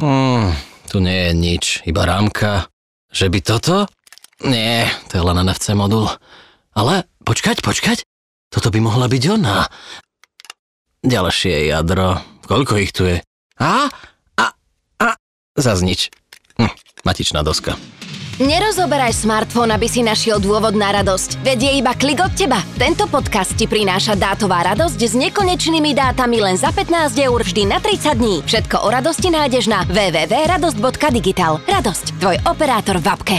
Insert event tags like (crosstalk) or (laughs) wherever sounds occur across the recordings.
Mm, tu nie je nič, iba rámka. Že by toto? Nie, to je len NFC modul. Ale počkať, počkať. Toto by mohla byť ona. Ďalšie jadro. Koľko ich tu je? A? A? A? Zas nič. Hm, matičná doska. Nerozoberaj smartfón, aby si našiel dôvod na radosť. Veď iba klik od teba. Tento podcast ti prináša dátová radosť s nekonečnými dátami len za 15 eur vždy na 30 dní. Všetko o radosti nájdeš na www.radosť.digital. Radosť, tvoj operátor v apke.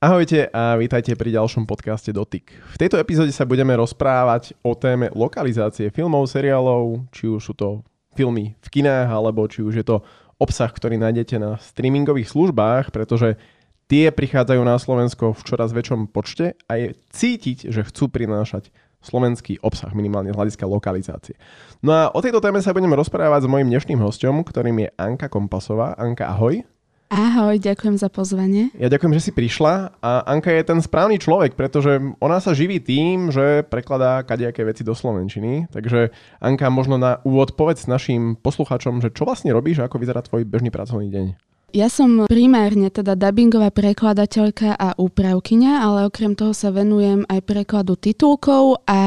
Ahojte a vítajte pri ďalšom podcaste Dotyk. V tejto epizóde sa budeme rozprávať o téme lokalizácie filmov, seriálov, či už sú to filmy v kinách, alebo či už je to obsah, ktorý nájdete na streamingových službách, pretože tie prichádzajú na Slovensko v čoraz väčšom počte a je cítiť, že chcú prinášať slovenský obsah, minimálne z hľadiska lokalizácie. No a o tejto téme sa budeme rozprávať s mojim dnešným hostom, ktorým je Anka Kompasová. Anka, ahoj. Ahoj, ďakujem za pozvanie. Ja ďakujem, že si prišla a Anka je ten správny človek, pretože ona sa živí tým, že prekladá kadejaké veci do Slovenčiny. Takže Anka, možno na úvod povedz našim poslucháčom, že čo vlastne robíš a ako vyzerá tvoj bežný pracovný deň. Ja som primárne teda dubbingová prekladateľka a úpravkyňa, ale okrem toho sa venujem aj prekladu titulkov a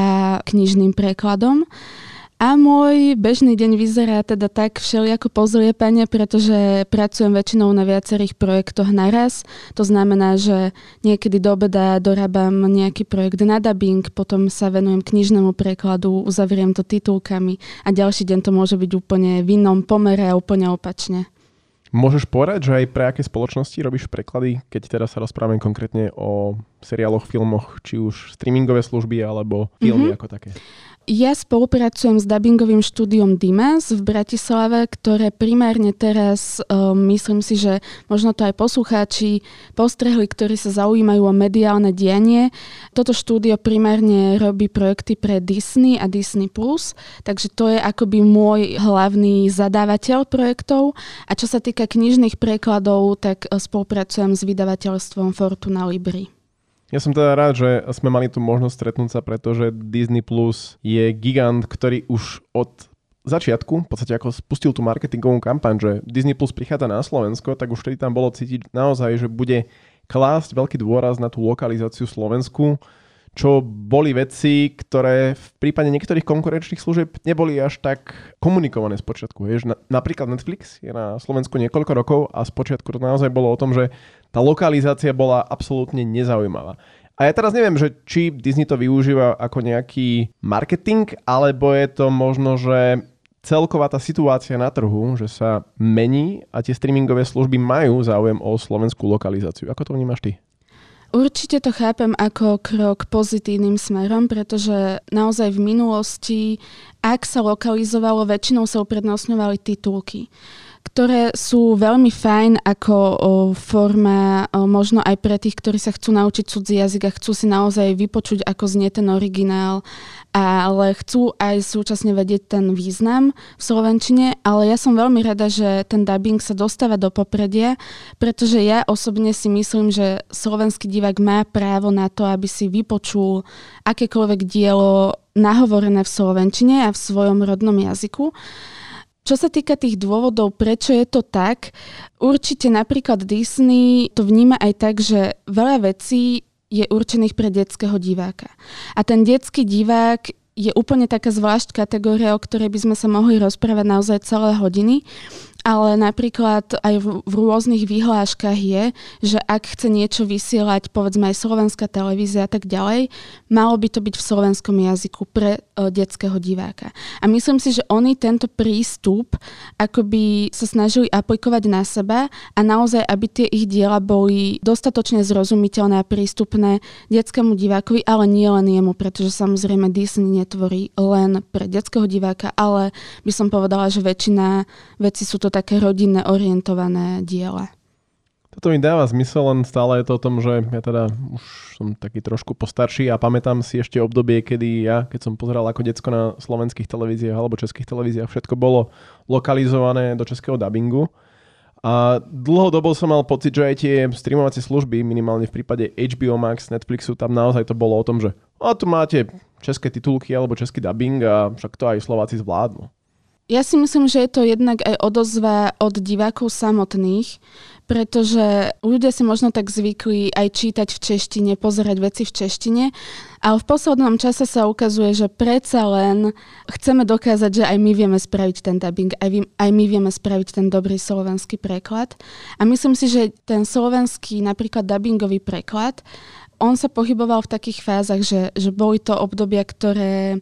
knižným prekladom. A môj bežný deň vyzerá teda tak všelijako pozliepanie, pretože pracujem väčšinou na viacerých projektoch naraz. To znamená, že niekedy do obeda dorábam nejaký projekt na dubbing, potom sa venujem knižnému prekladu, uzavriem to titulkami a ďalší deň to môže byť úplne v inom pomere a úplne opačne. Môžeš povedať, že aj pre aké spoločnosti robíš preklady, keď teraz sa rozprávame konkrétne o seriáloch, filmoch, či už streamingové služby alebo filmy mm-hmm. ako také? Ja spolupracujem s dubbingovým štúdiom Dimas v Bratislave, ktoré primárne teraz, um, myslím si, že možno to aj poslucháči postrehli, ktorí sa zaujímajú o mediálne dianie. Toto štúdio primárne robí projekty pre Disney a Disney+, Plus, takže to je akoby môj hlavný zadávateľ projektov. A čo sa týka knižných prekladov, tak uh, spolupracujem s vydavateľstvom Fortuna Libri. Ja som teda rád, že sme mali tu možnosť stretnúť sa, pretože Disney Plus je gigant, ktorý už od začiatku, v podstate ako spustil tú marketingovú kampaň, že Disney Plus prichádza na Slovensko, tak už vtedy tam bolo cítiť naozaj, že bude klásť veľký dôraz na tú lokalizáciu Slovensku, čo boli veci, ktoré v prípade niektorých konkurenčných služieb neboli až tak komunikované z počiatku. Vieš, na, napríklad Netflix je na Slovensku niekoľko rokov a z počiatku to naozaj bolo o tom, že tá lokalizácia bola absolútne nezaujímavá. A ja teraz neviem, že či Disney to využíva ako nejaký marketing, alebo je to možno, že celková tá situácia na trhu, že sa mení a tie streamingové služby majú záujem o slovenskú lokalizáciu. Ako to vnímaš ty? Určite to chápem ako krok pozitívnym smerom, pretože naozaj v minulosti, ak sa lokalizovalo, väčšinou sa uprednostňovali titulky ktoré sú veľmi fajn ako o, forma o, možno aj pre tých, ktorí sa chcú naučiť cudzí jazyk a chcú si naozaj vypočuť, ako znie ten originál, ale chcú aj súčasne vedieť ten význam v Slovenčine, ale ja som veľmi rada, že ten dubbing sa dostáva do popredia, pretože ja osobne si myslím, že slovenský divák má právo na to, aby si vypočul akékoľvek dielo nahovorené v Slovenčine a v svojom rodnom jazyku. Čo sa týka tých dôvodov, prečo je to tak, určite napríklad Disney to vníma aj tak, že veľa vecí je určených pre detského diváka. A ten detský divák je úplne taká zvlášť kategória, o ktorej by sme sa mohli rozprávať naozaj celé hodiny, ale napríklad aj v, v rôznych výhláškach je, že ak chce niečo vysielať, povedzme aj slovenská televízia a tak ďalej, malo by to byť v slovenskom jazyku pre o, e, detského diváka. A myslím si, že oni tento prístup akoby sa snažili aplikovať na seba a naozaj, aby tie ich diela boli dostatočne zrozumiteľné a prístupné detskému divákovi, ale nie len jemu, pretože samozrejme Disney netvorí len pre detského diváka, ale by som povedala, že väčšina vecí sú to také rodinné orientované diela. Toto mi dáva zmysel, len stále je to o tom, že ja teda už som taký trošku postarší a pamätám si ešte obdobie, kedy ja, keď som pozeral ako decko na slovenských televíziách alebo českých televíziách, všetko bolo lokalizované do českého dubbingu. A dlhodobo som mal pocit, že aj tie streamovacie služby, minimálne v prípade HBO Max, Netflixu, tam naozaj to bolo o tom, že a tu máte české titulky alebo český dubbing a však to aj Slováci zvládnu. Ja si myslím, že je to jednak aj odozva od divákov samotných, pretože ľudia si možno tak zvykli aj čítať v češtine, pozerať veci v češtine, ale v poslednom čase sa ukazuje, že predsa len chceme dokázať, že aj my vieme spraviť ten dubbing, aj, vy, aj my vieme spraviť ten dobrý slovenský preklad. A myslím si, že ten slovenský napríklad dubbingový preklad, on sa pohyboval v takých fázach, že, že boli to obdobia, ktoré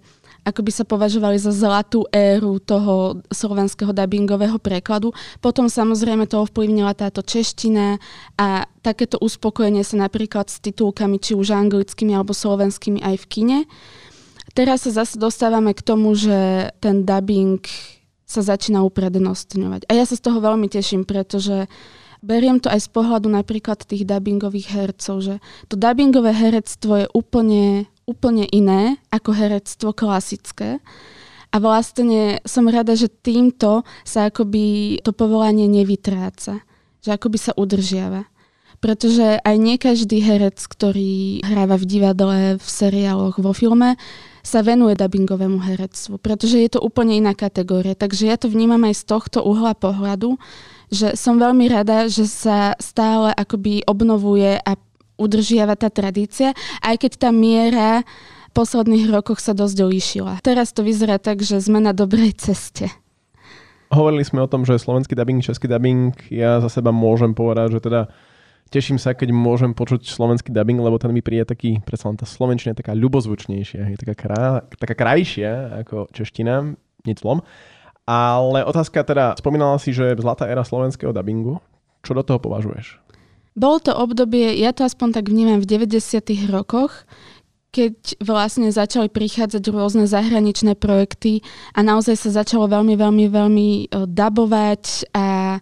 ako by sa považovali za zlatú éru toho slovenského dubbingového prekladu. Potom samozrejme to ovplyvnila táto čeština a takéto uspokojenie sa napríklad s titulkami či už anglickými alebo slovenskými aj v kine. Teraz sa zase dostávame k tomu, že ten dubbing sa začína uprednostňovať. A ja sa z toho veľmi teším, pretože beriem to aj z pohľadu napríklad tých dubbingových hercov, že to dubbingové herectvo je úplne úplne iné ako herectvo klasické. A vlastne som rada, že týmto sa akoby to povolanie nevytráca. Že akoby sa udržiava. Pretože aj nie každý herec, ktorý hráva v divadle, v seriáloch, vo filme, sa venuje dubbingovému herectvu, pretože je to úplne iná kategória. Takže ja to vnímam aj z tohto uhla pohľadu, že som veľmi rada, že sa stále akoby obnovuje a udržiava tá tradícia, aj keď tá miera v posledných rokoch sa dosť líšila. Teraz to vyzerá tak, že sme na dobrej ceste. Hovorili sme o tom, že slovenský dubbing, český dubbing, ja za seba môžem povedať, že teda teším sa, keď môžem počuť slovenský dubbing, lebo ten mi príde taký, predsa len tá slovenčina je taká ľubozvučnejšia, je taká, krá, taká krajšia ako čeština, nic zlom. Ale otázka teda, spomínala si, že zlatá éra slovenského dubbingu, čo do toho považuješ? Bol to obdobie, ja to aspoň tak vnímam, v 90. rokoch, keď vlastne začali prichádzať rôzne zahraničné projekty a naozaj sa začalo veľmi, veľmi, veľmi e, dabovať a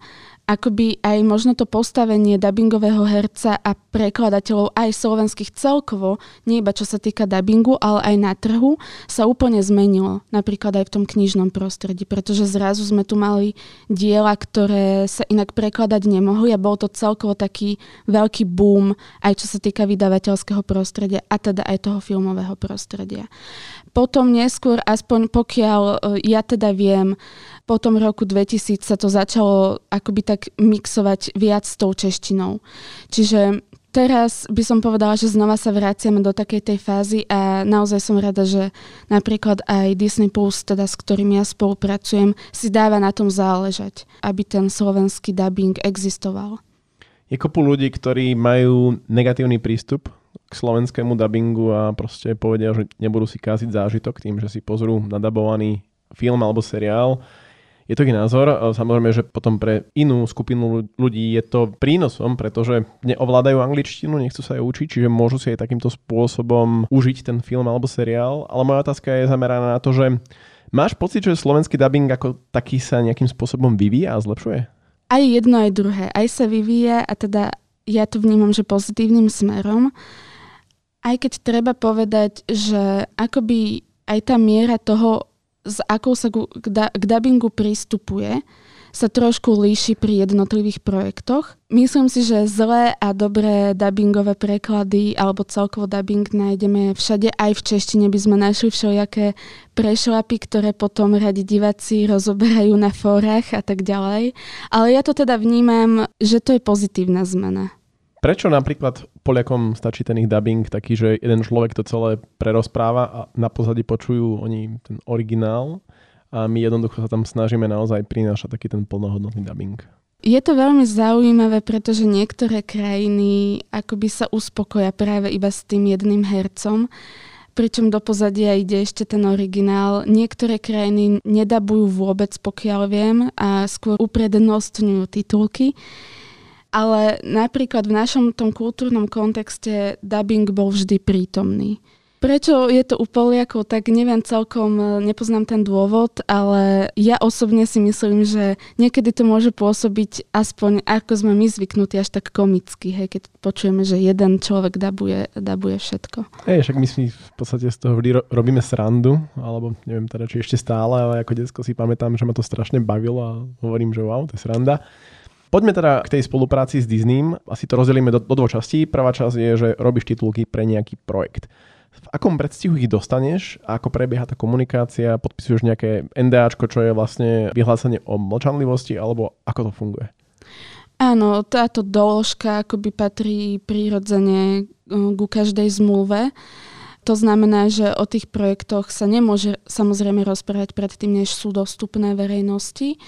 akoby aj možno to postavenie dubbingového herca a prekladateľov aj slovenských celkovo, nie iba čo sa týka dubbingu, ale aj na trhu, sa úplne zmenilo. Napríklad aj v tom knižnom prostredí, pretože zrazu sme tu mali diela, ktoré sa inak prekladať nemohli a bol to celkovo taký veľký boom, aj čo sa týka vydavateľského prostredia a teda aj toho filmového prostredia. Potom neskôr, aspoň pokiaľ e, ja teda viem, po tom roku 2000 sa to začalo akoby tak mixovať viac s tou češtinou. Čiže teraz by som povedala, že znova sa vraciame do takej tej fázy a naozaj som rada, že napríklad aj Disney Plus, teda s ktorým ja spolupracujem, si dáva na tom záležať, aby ten slovenský dubbing existoval. Je kopu ľudí, ktorí majú negatívny prístup k slovenskému dubbingu a proste povedia, že nebudú si káziť zážitok tým, že si pozrú nadabovaný film alebo seriál je to ich názor. Samozrejme, že potom pre inú skupinu ľudí je to prínosom, pretože neovládajú angličtinu, nechcú sa ju učiť, čiže môžu si aj takýmto spôsobom užiť ten film alebo seriál. Ale moja otázka je zameraná na to, že máš pocit, že slovenský dubbing ako taký sa nejakým spôsobom vyvíja a zlepšuje? Aj jedno, aj druhé. Aj sa vyvíja a teda ja to vnímam, že pozitívnym smerom. Aj keď treba povedať, že akoby aj tá miera toho, s akou sa k dubbingu prístupuje, sa trošku líši pri jednotlivých projektoch. Myslím si, že zlé a dobré dubbingové preklady alebo celkovo dubbing nájdeme všade. Aj v češtine by sme našli všelijaké prešlapy, ktoré potom radi diváci rozoberajú na fórach a tak ďalej. Ale ja to teda vnímam, že to je pozitívna zmena. Prečo napríklad Poliakom stačí ten ich dubbing taký, že jeden človek to celé prerozpráva a na pozadí počujú oni ten originál a my jednoducho sa tam snažíme naozaj prinášať taký ten plnohodnotný dubbing. Je to veľmi zaujímavé, pretože niektoré krajiny akoby sa uspokoja práve iba s tým jedným hercom, pričom do pozadia ide ešte ten originál. Niektoré krajiny nedabujú vôbec, pokiaľ viem, a skôr uprednostňujú titulky ale napríklad v našom tom kultúrnom kontexte dubbing bol vždy prítomný. Prečo je to u Poliakov, tak neviem celkom, e, nepoznám ten dôvod, ale ja osobne si myslím, že niekedy to môže pôsobiť aspoň ako sme my zvyknutí až tak komicky, hej, keď počujeme, že jeden človek dabuje, dabuje všetko. Hej, však my si v podstate z toho vždy ro- robíme srandu, alebo neviem teda, či ešte stále, ale ako detsko si pamätám, že ma to strašne bavilo a hovorím, že wow, to je sranda. Poďme teda k tej spolupráci s Disneym. Asi to rozdelíme do, do dvoch častí. Prvá časť je, že robíš titulky pre nejaký projekt. V akom predstihu ich dostaneš a ako prebieha tá komunikácia? Podpisuješ nejaké NDAčko, čo je vlastne vyhlásenie o mlčanlivosti, alebo ako to funguje? Áno, táto doložka akoby patrí prirodzene uh, ku každej zmluve. To znamená, že o tých projektoch sa nemôže samozrejme rozprávať predtým, než sú dostupné verejnosti.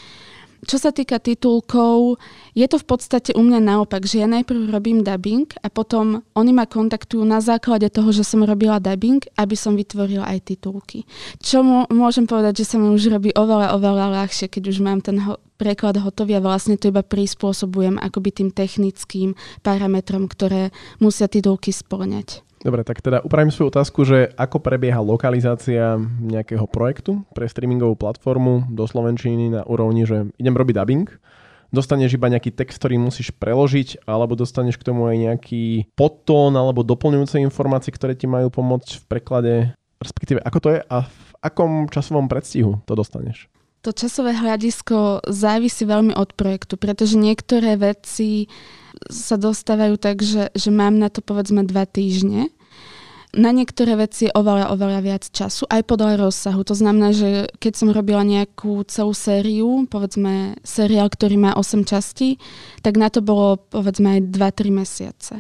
Čo sa týka titulkov, je to v podstate u mňa naopak, že ja najprv robím dubbing a potom oni ma kontaktujú na základe toho, že som robila dubbing, aby som vytvorila aj titulky. Čo môžem povedať, že sa mi už robí oveľa, oveľa ľahšie, keď už mám ten ho- preklad hotový a vlastne to iba prispôsobujem akoby tým technickým parametrom, ktoré musia titulky splňať. Dobre, tak teda upravím svoju otázku, že ako prebieha lokalizácia nejakého projektu pre streamingovú platformu do Slovenčiny na úrovni, že idem robiť dubbing, dostaneš iba nejaký text, ktorý musíš preložiť, alebo dostaneš k tomu aj nejaký podtón alebo doplňujúce informácie, ktoré ti majú pomôcť v preklade, respektíve ako to je a v akom časovom predstihu to dostaneš? To časové hľadisko závisí veľmi od projektu, pretože niektoré veci sa dostávajú tak, že, že mám na to povedzme dva týždne. Na niektoré veci je oveľa, oveľa viac času, aj podľa rozsahu. To znamená, že keď som robila nejakú celú sériu, povedzme seriál, ktorý má 8 častí, tak na to bolo povedzme aj 2-3 mesiace.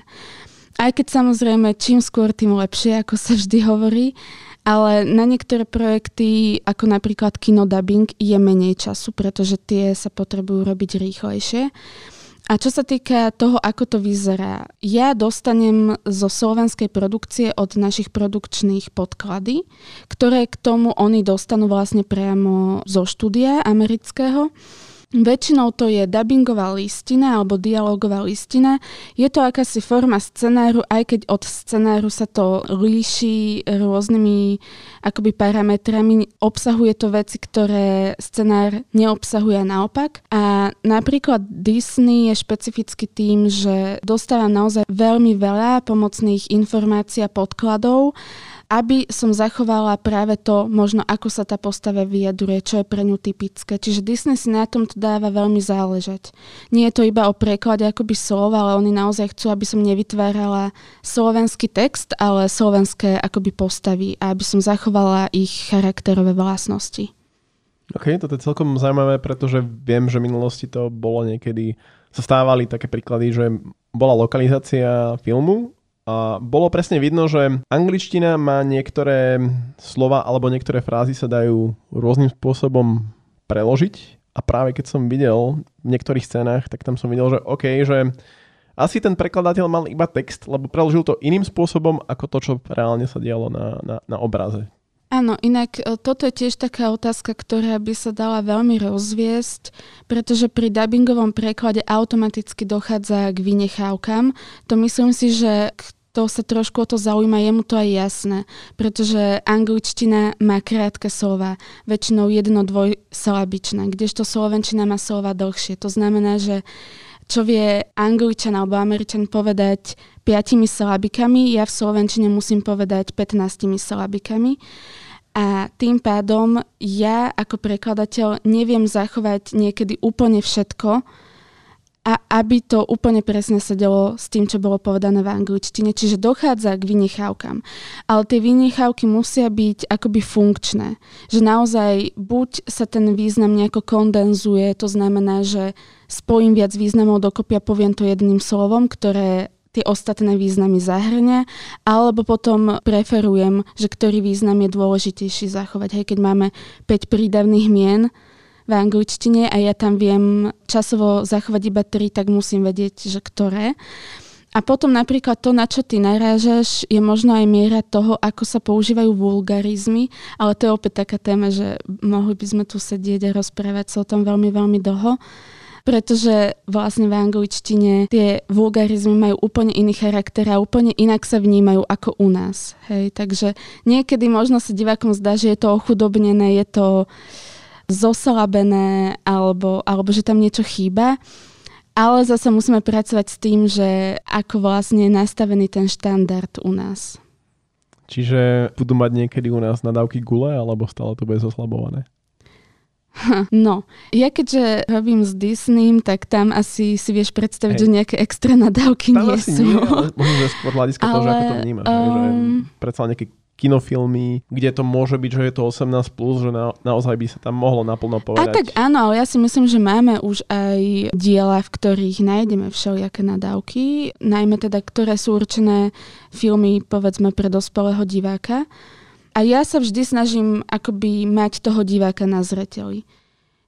Aj keď samozrejme čím skôr, tým lepšie, ako sa vždy hovorí, ale na niektoré projekty, ako napríklad kinodubbing, je menej času, pretože tie sa potrebujú robiť rýchlejšie. A čo sa týka toho, ako to vyzerá, ja dostanem zo slovenskej produkcie od našich produkčných podklady, ktoré k tomu oni dostanú vlastne priamo zo štúdia amerického. Väčšinou to je dubbingová listina alebo dialogová listina. Je to akási forma scenáru, aj keď od scenáru sa to líši rôznymi akoby parametrami. Obsahuje to veci, ktoré scenár neobsahuje naopak. A napríklad Disney je špecificky tým, že dostáva naozaj veľmi veľa pomocných informácií a podkladov aby som zachovala práve to, možno ako sa tá postava vyjadruje, čo je pre ňu typické. Čiže Disney si na tom dáva veľmi záležať. Nie je to iba o preklade akoby slov, ale oni naozaj chcú, aby som nevytvárala slovenský text, ale slovenské akoby postavy a aby som zachovala ich charakterové vlastnosti. OK, toto je celkom zaujímavé, pretože viem, že v minulosti to bolo niekedy, sa stávali také príklady, že bola lokalizácia filmu a bolo presne vidno, že angličtina má niektoré slova alebo niektoré frázy sa dajú rôznym spôsobom preložiť a práve keď som videl v niektorých scénách, tak tam som videl, že OK, že asi ten prekladateľ mal iba text, lebo preložil to iným spôsobom ako to, čo reálne sa dialo na, na, na obraze. Áno, inak e, toto je tiež taká otázka, ktorá by sa dala veľmi rozviesť, pretože pri dubbingovom preklade automaticky dochádza k vynechávkam. To myslím si, že to sa trošku o to zaujíma, je mu to aj jasné, pretože angličtina má krátke slova, väčšinou jedno dvojsylabičné, kdežto slovenčina má slova dlhšie. To znamená, že čo vie angličan alebo američan povedať piatimi silabikami, ja v slovenčine musím povedať 15 silabikami. A tým pádom ja ako prekladateľ neviem zachovať niekedy úplne všetko, a aby to úplne presne sedelo s tým, čo bolo povedané v angličtine. Čiže dochádza k vynechávkam. Ale tie vynechávky musia byť akoby funkčné. Že naozaj buď sa ten význam nejako kondenzuje, to znamená, že spojím viac významov dokopy a poviem to jedným slovom, ktoré tie ostatné významy zahrňa, alebo potom preferujem, že ktorý význam je dôležitejší zachovať. Hej, keď máme 5 prídavných mien, v angličtine a ja tam viem časovo zachovať iba tri, tak musím vedieť, že ktoré. A potom napríklad to, na čo ty narážaš, je možno aj miera toho, ako sa používajú vulgarizmy, ale to je opäť taká téma, že mohli by sme tu sedieť a rozprávať sa o tom veľmi, veľmi dlho pretože vlastne v angličtine tie vulgarizmy majú úplne iný charakter a úplne inak sa vnímajú ako u nás. Hej, takže niekedy možno sa divákom zdá, že je to ochudobnené, je to zosalabené alebo, alebo že tam niečo chýba. Ale zase musíme pracovať s tým, že ako vlastne je nastavený ten štandard u nás. Čiže budú mať niekedy u nás nadávky gule, alebo stále to bude zoslabované? No, ja keďže robím s Disneym, tak tam asi si vieš predstaviť, Hej. že nejaké extra nadávky Tam nie asi sú. nie, ale možno, že skôr hľadiska toho, že ako to vnímaš. Um... Že predsa len nejaké kinofilmy, kde to môže byť, že je to 18+, plus, že na, naozaj by sa tam mohlo naplno A povedať. tak áno, ale ja si myslím, že máme už aj diela, v ktorých nájdeme všelijaké nadávky, najmä teda, ktoré sú určené filmy, povedzme, pre dospelého diváka. A ja sa vždy snažím akoby mať toho diváka na zreteli.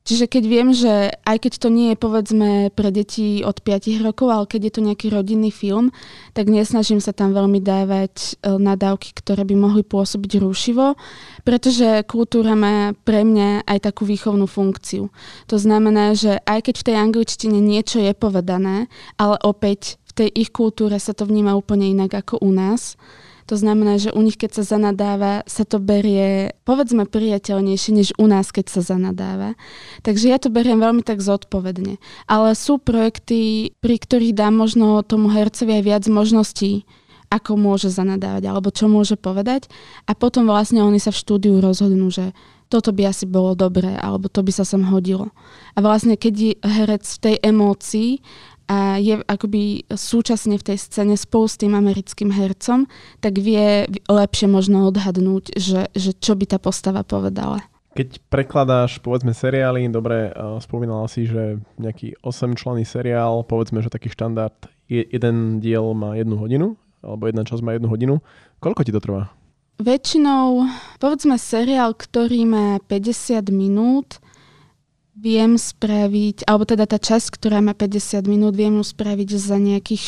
Čiže keď viem, že aj keď to nie je povedzme pre deti od 5 rokov, ale keď je to nejaký rodinný film, tak nesnažím sa tam veľmi dávať e, nadávky, ktoré by mohli pôsobiť rušivo, pretože kultúra má pre mňa aj takú výchovnú funkciu. To znamená, že aj keď v tej angličtine niečo je povedané, ale opäť v tej ich kultúre sa to vníma úplne inak ako u nás, to znamená, že u nich, keď sa zanadáva, sa to berie, povedzme, priateľnejšie, než u nás, keď sa zanadáva. Takže ja to beriem veľmi tak zodpovedne. Ale sú projekty, pri ktorých dám možno tomu hercovi aj viac možností, ako môže zanadávať, alebo čo môže povedať. A potom vlastne oni sa v štúdiu rozhodnú, že toto by asi bolo dobré, alebo to by sa sem hodilo. A vlastne keď herec v tej emócii a je akoby súčasne v tej scéne spolu s tým americkým hercom, tak vie lepšie možno odhadnúť, že, že čo by tá postava povedala. Keď prekladáš, povedzme, seriály, dobre, spomínala si, že nejaký 8 členný seriál, povedzme, že taký štandard, je, jeden diel má jednu hodinu, alebo jedna časť má jednu hodinu. Koľko ti to trvá? Väčšinou, povedzme, seriál, ktorý má 50 minút, viem spraviť, alebo teda tá časť, ktorá má 50 minút, viem ju spraviť za nejakých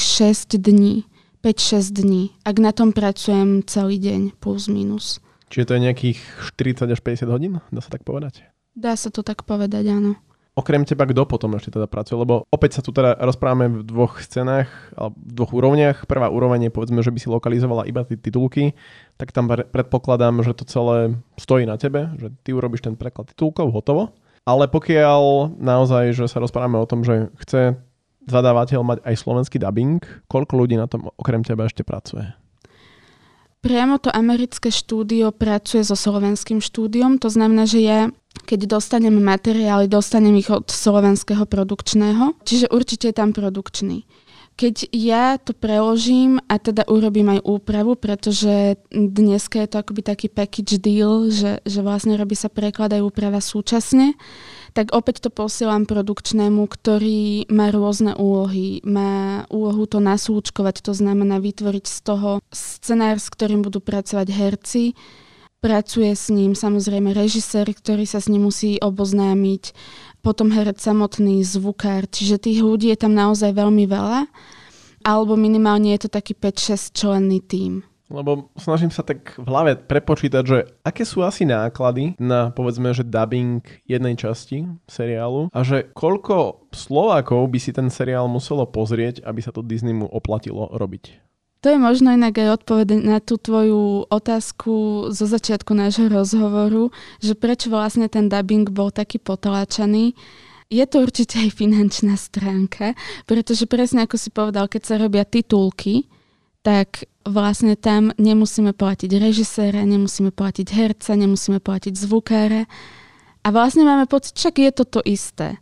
6 dní, 5-6 dní, ak na tom pracujem celý deň, plus minus. Čiže to je nejakých 40 až 50 hodín, dá sa tak povedať? Dá sa to tak povedať, áno. Okrem teba, kto potom ešte teda pracuje? Lebo opäť sa tu teda rozprávame v dvoch scénách, alebo v dvoch úrovniach. Prvá úroveň je povedzme, že by si lokalizovala iba tie titulky, tak tam pre- predpokladám, že to celé stojí na tebe, že ty urobíš ten preklad titulkov, hotovo. Ale pokiaľ naozaj, že sa rozprávame o tom, že chce zadávateľ mať aj slovenský dubbing, koľko ľudí na tom okrem teba ešte pracuje? Priamo to americké štúdio pracuje so slovenským štúdiom, to znamená, že ja keď dostanem materiály, dostanem ich od slovenského produkčného, čiže určite je tam produkčný. Keď ja to preložím a teda urobím aj úpravu, pretože dneska je to akoby taký package deal, že, že vlastne robí sa preklad aj úprava súčasne, tak opäť to posielam produkčnému, ktorý má rôzne úlohy. Má úlohu to nasúčkovať, to znamená vytvoriť z toho scenár, s ktorým budú pracovať herci, pracuje s ním samozrejme režisér, ktorý sa s ním musí oboznámiť, potom herec samotný, zvukár, čiže tých ľudí je tam naozaj veľmi veľa, alebo minimálne je to taký 5-6 členný tím. Lebo snažím sa tak v hlave prepočítať, že aké sú asi náklady na povedzme, že dubbing jednej časti seriálu a že koľko Slovákov by si ten seriál muselo pozrieť, aby sa to Disney mu oplatilo robiť. To je možno inak aj odpoveď na tú tvoju otázku zo začiatku nášho rozhovoru, že prečo vlastne ten dubbing bol taký potláčaný. Je to určite aj finančná stránka, pretože presne ako si povedal, keď sa robia titulky, tak vlastne tam nemusíme platiť režiséra, nemusíme platiť herca, nemusíme platiť zvukára. A vlastne máme pocit, však je to to isté.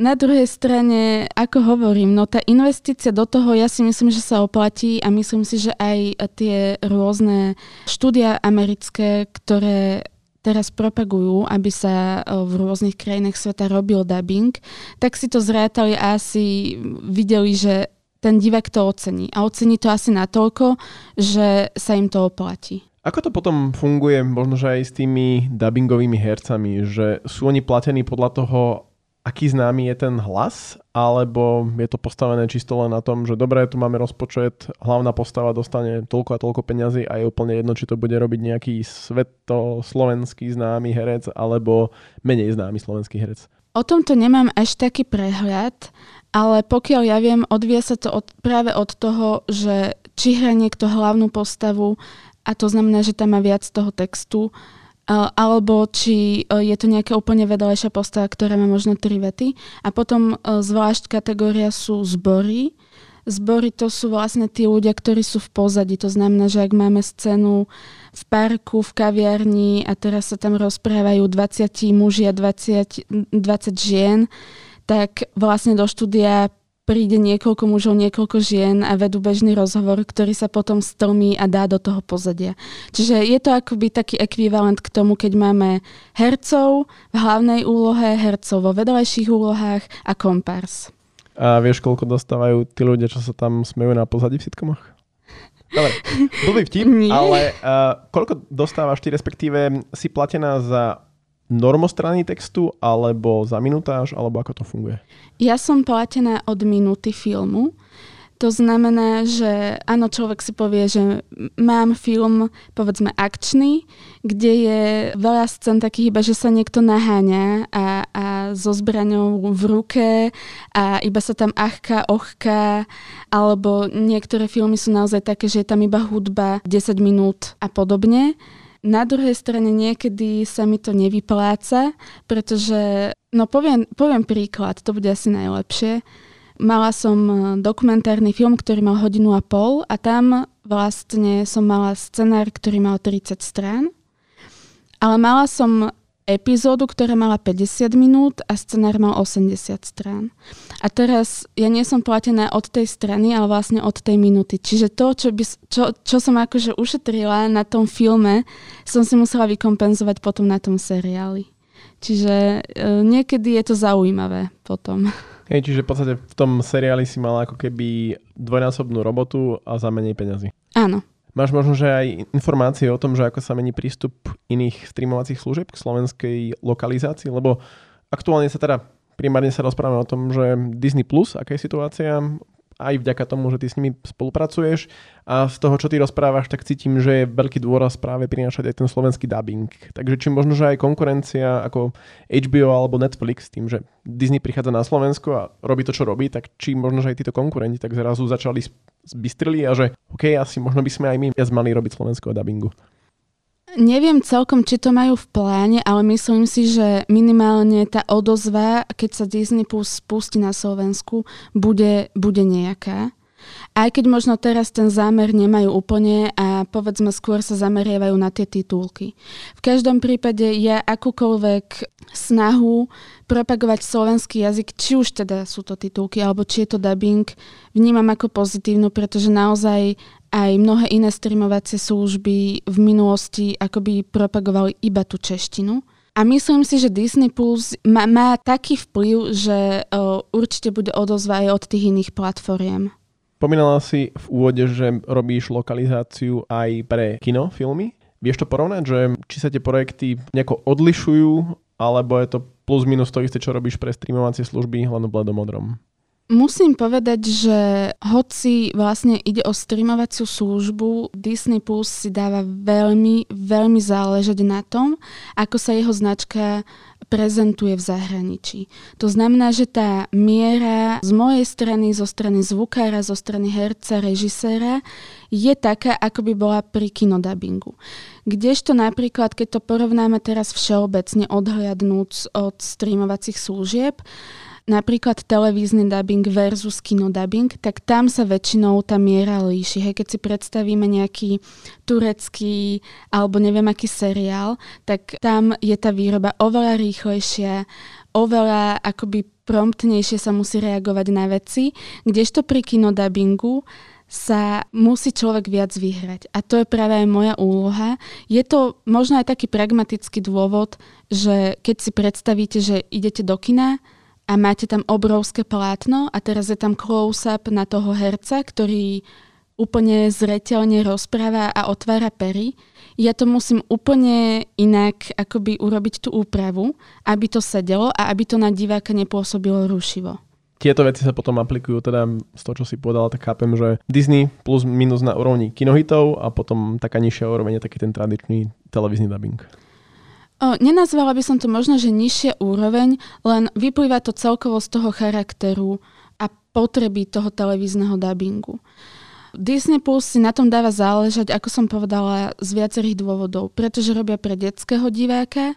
Na druhej strane, ako hovorím, no tá investícia do toho, ja si myslím, že sa oplatí a myslím si, že aj tie rôzne štúdia americké, ktoré teraz propagujú, aby sa v rôznych krajinách sveta robil dubbing, tak si to zrátali a asi videli, že ten divák to ocení. A ocení to asi natoľko, že sa im to oplatí. Ako to potom funguje možno, že aj s tými dubbingovými hercami, že sú oni platení podľa toho, aký známy je ten hlas, alebo je to postavené čisto len na tom, že dobre, tu máme rozpočet, hlavná postava dostane toľko a toľko peňazí a je úplne jedno, či to bude robiť nejaký svetoslovenský známy herec, alebo menej známy slovenský herec. O tomto nemám až taký prehľad, ale pokiaľ ja viem, odvie sa to od, práve od toho, že či hrá niekto hlavnú postavu a to znamená, že tam má viac toho textu, alebo či je to nejaká úplne vedľajšia postava, ktorá má možno tri vety. A potom zvlášť kategória sú zbory. Zbory to sú vlastne tí ľudia, ktorí sú v pozadí. To znamená, že ak máme scénu v parku, v kaviarni a teraz sa tam rozprávajú 20 muži a 20, 20 žien, tak vlastne do štúdia príde niekoľko mužov, niekoľko žien a vedú bežný rozhovor, ktorý sa potom strmí a dá do toho pozadia. Čiže je to akoby taký ekvivalent k tomu, keď máme hercov v hlavnej úlohe, hercov vo vedlejších úlohách a kompárs. A vieš, koľko dostávajú tí ľudia, čo sa tam smejú na pozadí v sitcomoch? Dobre, blbý vtip, (laughs) Nie. ale uh, koľko dostávaš ty, respektíve si platená za normostrany textu, alebo za minutáž, alebo ako to funguje? Ja som platená od minúty filmu. To znamená, že áno, človek si povie, že mám film, povedzme, akčný, kde je veľa scén takých iba, že sa niekto naháňa a, a so zbraňou v ruke a iba sa tam achka, ochka, alebo niektoré filmy sú naozaj také, že je tam iba hudba 10 minút a podobne. Na druhej strane niekedy sa mi to nevypláca, pretože, no poviem, poviem príklad, to bude asi najlepšie. Mala som e, dokumentárny film, ktorý mal hodinu a pol a tam vlastne som mala scenár, ktorý mal 30 strán. Ale mala som epizódu, ktorá mala 50 minút a scenár mal 80 strán. A teraz ja nie som platená od tej strany, ale vlastne od tej minúty. Čiže to, čo, by, čo, čo som akože ušetrila na tom filme, som si musela vykompenzovať potom na tom seriáli. Čiže e, niekedy je to zaujímavé potom. (laughs) Hej, čiže v podstate v tom seriáli si mala ako keby dvojnásobnú robotu a za menej peňazí. Áno. Máš možno, že aj informácie o tom, že ako sa mení prístup iných streamovacích služieb k slovenskej lokalizácii, lebo aktuálne sa teda primárne sa rozprávame o tom, že Disney Plus, aká je situácia, aj vďaka tomu, že ty s nimi spolupracuješ a z toho, čo ty rozprávaš, tak cítim, že je veľký dôraz práve prinášať aj ten slovenský dubbing. Takže či možno, že aj konkurencia ako HBO alebo Netflix tým, že Disney prichádza na Slovensko a robí to, čo robí, tak či možno, že aj títo konkurenti tak zrazu začali zbystrili a že OK, asi možno by sme aj my viac mali robiť slovenského dubbingu. Neviem celkom, či to majú v pláne, ale myslím si, že minimálne tá odozva, keď sa Disney Plus spustí na Slovensku, bude, bude nejaká. Aj keď možno teraz ten zámer nemajú úplne a povedzme skôr sa zameriavajú na tie titulky. V každom prípade ja akúkoľvek snahu propagovať slovenský jazyk, či už teda sú to titulky alebo či je to dubbing, vnímam ako pozitívnu, pretože naozaj aj mnohé iné streamovacie služby v minulosti akoby propagovali iba tú češtinu. A myslím si, že Disney Plus má, má taký vplyv, že uh, určite bude odozva aj od tých iných platformiem. Pomínala si v úvode, že robíš lokalizáciu aj pre kinofilmy. Vieš to porovnať, že či sa tie projekty nejako odlišujú, alebo je to plus minus to isté, čo robíš pre streamovacie služby, len v bledomodrom? Musím povedať, že hoci vlastne ide o streamovaciu službu, Disney Plus si dáva veľmi, veľmi záležať na tom, ako sa jeho značka prezentuje v zahraničí. To znamená, že tá miera z mojej strany, zo strany zvukára, zo strany herca, režiséra je taká, ako by bola pri kinodabingu. Kdežto napríklad, keď to porovnáme teraz všeobecne odhliadnúc od streamovacích služieb, napríklad televízny dubbing versus kinodubbing, tak tam sa väčšinou tá miera líši. Hej, keď si predstavíme nejaký turecký alebo neviem aký seriál, tak tam je tá výroba oveľa rýchlejšia, oveľa akoby promptnejšie sa musí reagovať na veci, kdežto pri kinodabingu sa musí človek viac vyhrať. A to je práve aj moja úloha. Je to možno aj taký pragmatický dôvod, že keď si predstavíte, že idete do kina, a máte tam obrovské plátno a teraz je tam close-up na toho herca, ktorý úplne zreteľne rozpráva a otvára pery. Ja to musím úplne inak akoby urobiť tú úpravu, aby to sedelo a aby to na diváka nepôsobilo rušivo. Tieto veci sa potom aplikujú, teda z toho, čo si povedala, tak chápem, že Disney plus minus na úrovni kinohitov a potom taká nižšia úroveň je taký ten tradičný televízny dubbing. O, nenazvala by som to možno, že nižšia úroveň, len vyplýva to celkovo z toho charakteru a potreby toho televízneho dubbingu. Disney Plus si na tom dáva záležať, ako som povedala, z viacerých dôvodov. Pretože robia pre detského diváka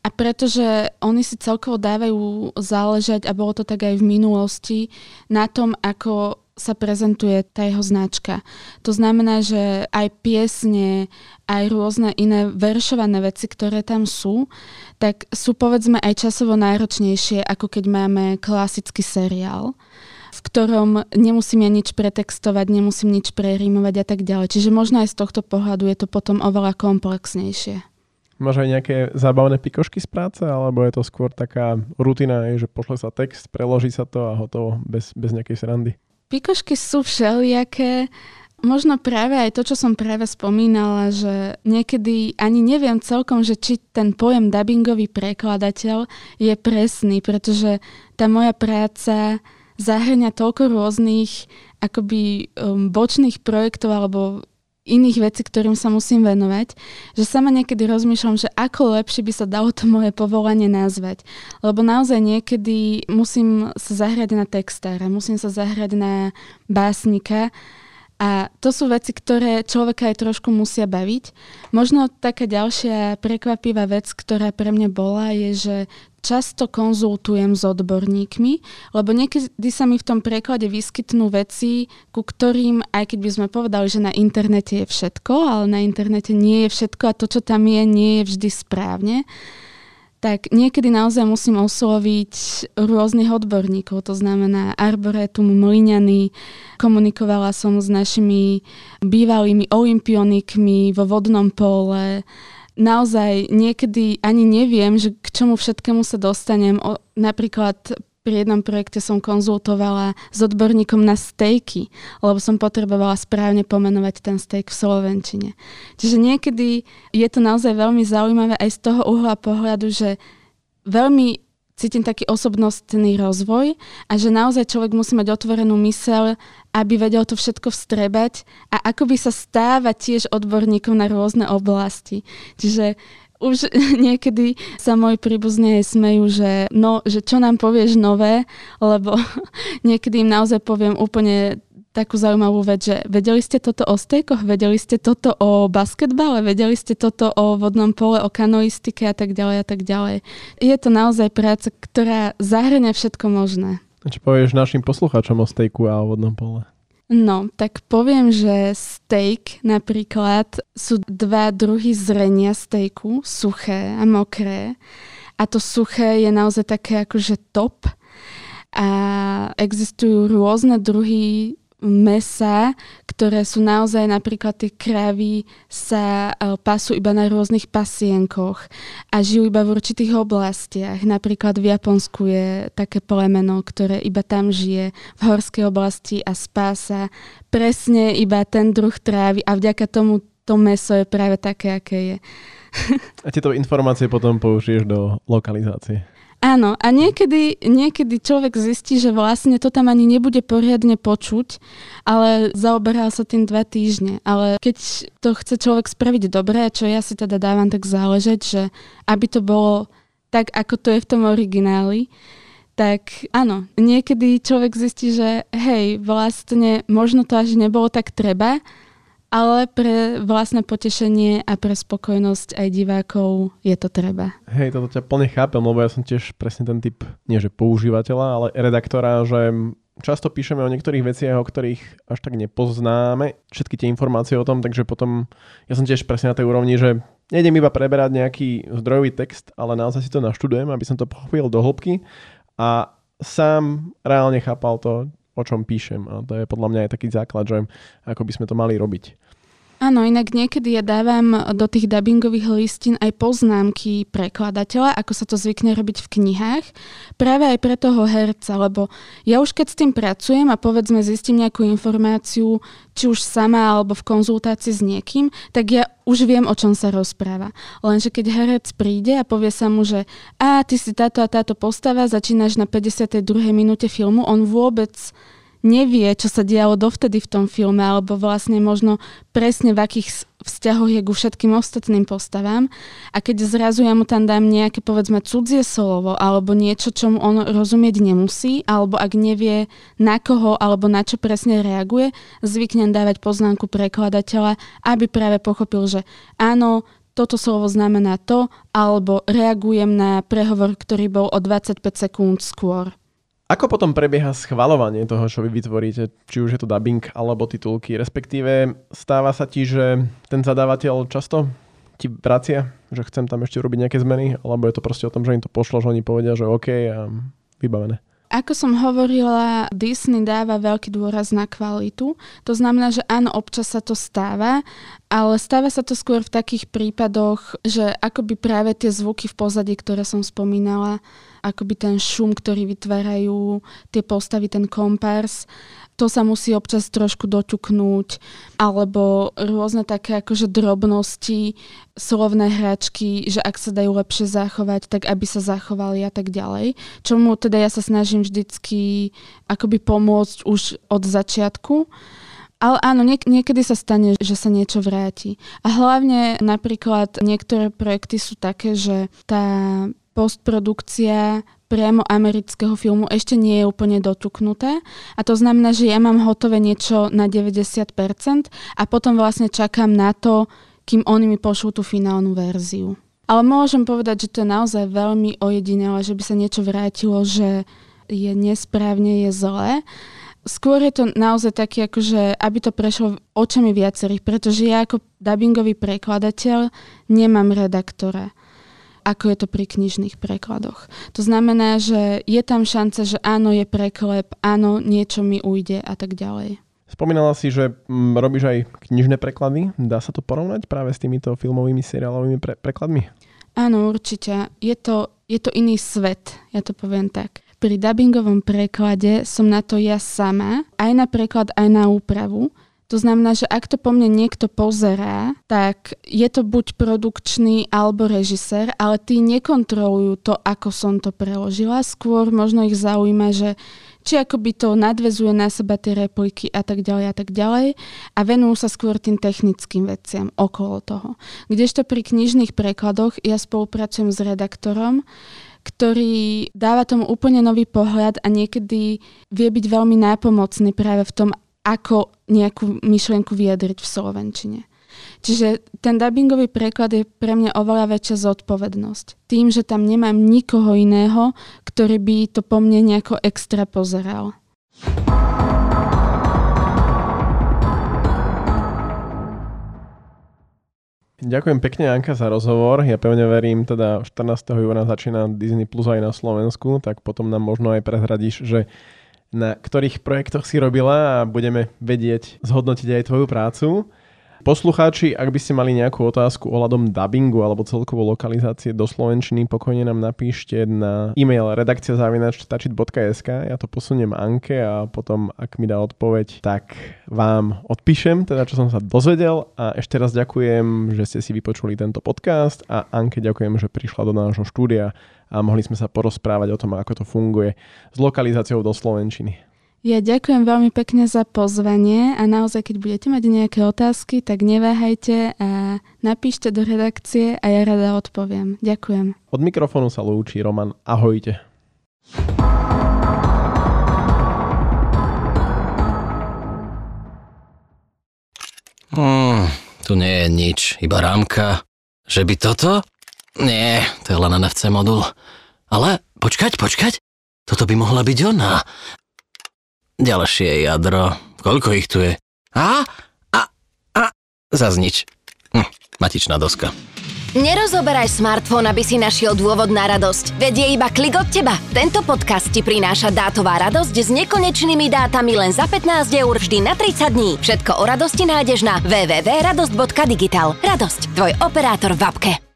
a pretože oni si celkovo dávajú záležať, a bolo to tak aj v minulosti, na tom, ako sa prezentuje tá jeho značka. To znamená, že aj piesne, aj rôzne iné veršované veci, ktoré tam sú, tak sú povedzme aj časovo náročnejšie, ako keď máme klasický seriál v ktorom nemusím ja nič pretextovať, nemusím nič prerímovať a tak ďalej. Čiže možno aj z tohto pohľadu je to potom oveľa komplexnejšie. Máš aj nejaké zábavné pikošky z práce, alebo je to skôr taká rutina, že pošle sa text, preloží sa to a hotovo, bez, bez nejakej srandy? Pikošky sú všelijaké. Možno práve aj to, čo som práve spomínala, že niekedy ani neviem celkom, že či ten pojem dubbingový prekladateľ je presný, pretože tá moja práca zahrňa toľko rôznych akoby um, bočných projektov alebo iných vecí, ktorým sa musím venovať, že sama niekedy rozmýšľam, že ako lepšie by sa dalo to moje povolanie nazvať. Lebo naozaj niekedy musím sa zahrať na textára, musím sa zahrať na básnika a to sú veci, ktoré človeka aj trošku musia baviť. Možno taká ďalšia prekvapivá vec, ktorá pre mňa bola, je, že často konzultujem s odborníkmi, lebo niekedy sa mi v tom preklade vyskytnú veci, ku ktorým, aj keď by sme povedali, že na internete je všetko, ale na internete nie je všetko a to, čo tam je, nie je vždy správne tak niekedy naozaj musím osloviť rôznych odborníkov, to znamená Arboretum, Mliňany, komunikovala som s našimi bývalými olimpionikmi vo vodnom pole, naozaj niekedy ani neviem, že k čomu všetkému sa dostanem. O, napríklad pri jednom projekte som konzultovala s odborníkom na stejky, lebo som potrebovala správne pomenovať ten steak v slovenčine. Čiže niekedy je to naozaj veľmi zaujímavé aj z toho uhla pohľadu, že veľmi cítim taký osobnostný rozvoj a že naozaj človek musí mať otvorenú mysel, aby vedel to všetko vstrebať a ako by sa stávať tiež odborníkom na rôzne oblasti. Čiže už (laughs) niekedy sa môj príbuzní smejú, že no, že čo nám povieš nové, lebo (laughs) niekedy im naozaj poviem úplne takú zaujímavú vec, že vedeli ste toto o stejkoch, vedeli ste toto o basketbale, vedeli ste toto o vodnom pole, o kanoistike a tak ďalej a tak ďalej. Je to naozaj práca, ktorá zahrania všetko možné. Čo povieš našim poslucháčom o stejku a o vodnom pole? No, tak poviem, že steak napríklad sú dva druhy zrenia stejku, suché a mokré. A to suché je naozaj také akože top. A existujú rôzne druhy mesa, ktoré sú naozaj napríklad tie kravy sa e, pasú iba na rôznych pasienkoch a žijú iba v určitých oblastiach. Napríklad v Japonsku je také plemeno, ktoré iba tam žije v horskej oblasti a spása presne iba ten druh trávy a vďaka tomu to meso je práve také, aké je. a tieto informácie potom použiješ do lokalizácie. Áno, a niekedy, niekedy človek zistí, že vlastne to tam ani nebude poriadne počuť, ale zaoberal sa tým dva týždne. Ale keď to chce človek spraviť dobre, čo ja si teda dávam tak záležať, že aby to bolo tak, ako to je v tom origináli, tak áno, niekedy človek zistí, že hej, vlastne možno to až nebolo tak treba, ale pre vlastné potešenie a pre spokojnosť aj divákov je to treba. Hej, toto ťa plne chápem, lebo ja som tiež presne ten typ, nie že používateľa, ale redaktora, že často píšeme o niektorých veciach, o ktorých až tak nepoznáme všetky tie informácie o tom, takže potom ja som tiež presne na tej úrovni, že nejdem iba preberať nejaký zdrojový text, ale naozaj si to naštudujem, aby som to pochopil do hĺbky a sám reálne chápal to, o čom píšem. A to je podľa mňa aj taký základ, že ako by sme to mali robiť. Áno, inak niekedy ja dávam do tých dubbingových listín aj poznámky prekladateľa, ako sa to zvykne robiť v knihách, práve aj pre toho herca, lebo ja už keď s tým pracujem a povedzme zistím nejakú informáciu, či už sama alebo v konzultácii s niekým, tak ja už viem, o čom sa rozpráva. Lenže keď herec príde a povie sa mu, že a ty si táto a táto postava, začínaš na 52. minúte filmu, on vôbec nevie, čo sa dialo dovtedy v tom filme, alebo vlastne možno presne v akých vzťahoch je ku všetkým ostatným postavám. A keď zrazu ja mu tam dám nejaké, povedzme, cudzie slovo, alebo niečo, čomu on rozumieť nemusí, alebo ak nevie na koho, alebo na čo presne reaguje, zvyknem dávať poznámku prekladateľa, aby práve pochopil, že áno, toto slovo znamená to, alebo reagujem na prehovor, ktorý bol o 25 sekúnd skôr. Ako potom prebieha schvalovanie toho, čo vy vytvoríte, či už je to dubbing alebo titulky, respektíve stáva sa ti, že ten zadávateľ často ti vracia, že chcem tam ešte robiť nejaké zmeny, alebo je to proste o tom, že im to pošlo, že oni povedia, že OK a vybavené. Ako som hovorila, Disney dáva veľký dôraz na kvalitu. To znamená, že áno, občas sa to stáva, ale stáva sa to skôr v takých prípadoch, že akoby práve tie zvuky v pozadí, ktoré som spomínala, akoby ten šum, ktorý vytvárajú tie postavy, ten kompárs, to sa musí občas trošku doťuknúť, alebo rôzne také akože drobnosti, slovné hračky, že ak sa dajú lepšie zachovať, tak aby sa zachovali a tak ďalej. Čomu teda ja sa snažím vždycky akoby pomôcť už od začiatku. Ale áno, niek- niekedy sa stane, že sa niečo vráti. A hlavne napríklad niektoré projekty sú také, že tá postprodukcia priamo amerického filmu ešte nie je úplne dotuknuté. A to znamená, že ja mám hotové niečo na 90% a potom vlastne čakám na to, kým oni mi pošlú tú finálnu verziu. Ale môžem povedať, že to je naozaj veľmi ojedinelé, že by sa niečo vrátilo, že je nesprávne, je zlé. Skôr je to naozaj také, akože, aby to prešlo očami viacerých, pretože ja ako dubbingový prekladateľ nemám redaktora ako je to pri knižných prekladoch. To znamená, že je tam šanca, že áno, je preklep, áno, niečo mi ujde a tak ďalej. Spomínala si, že mm, robíš aj knižné preklady. Dá sa to porovnať práve s týmito filmovými, seriálovými pre- prekladmi? Áno, určite. Je to, je to iný svet, ja to poviem tak. Pri dubbingovom preklade som na to ja sama, aj na preklad, aj na úpravu. To znamená, že ak to po mne niekto pozerá, tak je to buď produkčný alebo režisér, ale tí nekontrolujú to, ako som to preložila. Skôr možno ich zaujíma, že či akoby to nadvezuje na seba tie repliky a tak ďalej a tak ďalej a venujú sa skôr tým technickým veciam okolo toho. Kdežto pri knižných prekladoch ja spolupracujem s redaktorom, ktorý dáva tomu úplne nový pohľad a niekedy vie byť veľmi nápomocný práve v tom, ako nejakú myšlienku vyjadriť v slovenčine. Čiže ten dubbingový preklad je pre mňa oveľa väčšia zodpovednosť. Tým, že tam nemám nikoho iného, ktorý by to po mne nejako extra pozeral. Ďakujem pekne Anka za rozhovor. Ja pevne verím, teda 14. júna začína Disney Plus aj na Slovensku, tak potom nám možno aj prezradíš, že na ktorých projektoch si robila a budeme vedieť zhodnotiť aj tvoju prácu. Poslucháči, ak by ste mali nejakú otázku ohľadom dubbingu alebo celkovo lokalizácie do Slovenčiny, pokojne nám napíšte na e-mail redakcia zavinač.sk ja to posuniem Anke a potom, ak mi dá odpoveď, tak vám odpíšem, teda čo som sa dozvedel. A ešte raz ďakujem, že ste si vypočuli tento podcast. A Anke ďakujem, že prišla do nášho štúdia a mohli sme sa porozprávať o tom, ako to funguje s lokalizáciou do Slovenčiny. Ja ďakujem veľmi pekne za pozvanie a naozaj, keď budete mať nejaké otázky, tak neváhajte a napíšte do redakcie a ja rada odpoviem. Ďakujem. Od mikrofónu sa lúči Roman. Ahojte. Hmm, tu nie je nič, iba rámka. Že by toto? Nie, to je len NFC modul. Ale počkať, počkať. Toto by mohla byť ona. Ďalšie jadro. Koľko ich tu je? A? A? A? Zas nič. Hm, matičná doska. Nerozoberaj smartfón, aby si našiel dôvod na radosť. Veď je iba klik od teba. Tento podcast ti prináša dátová radosť s nekonečnými dátami len za 15 eur vždy na 30 dní. Všetko o radosti nájdeš na www.radosť.digital. Radosť, tvoj operátor v apke.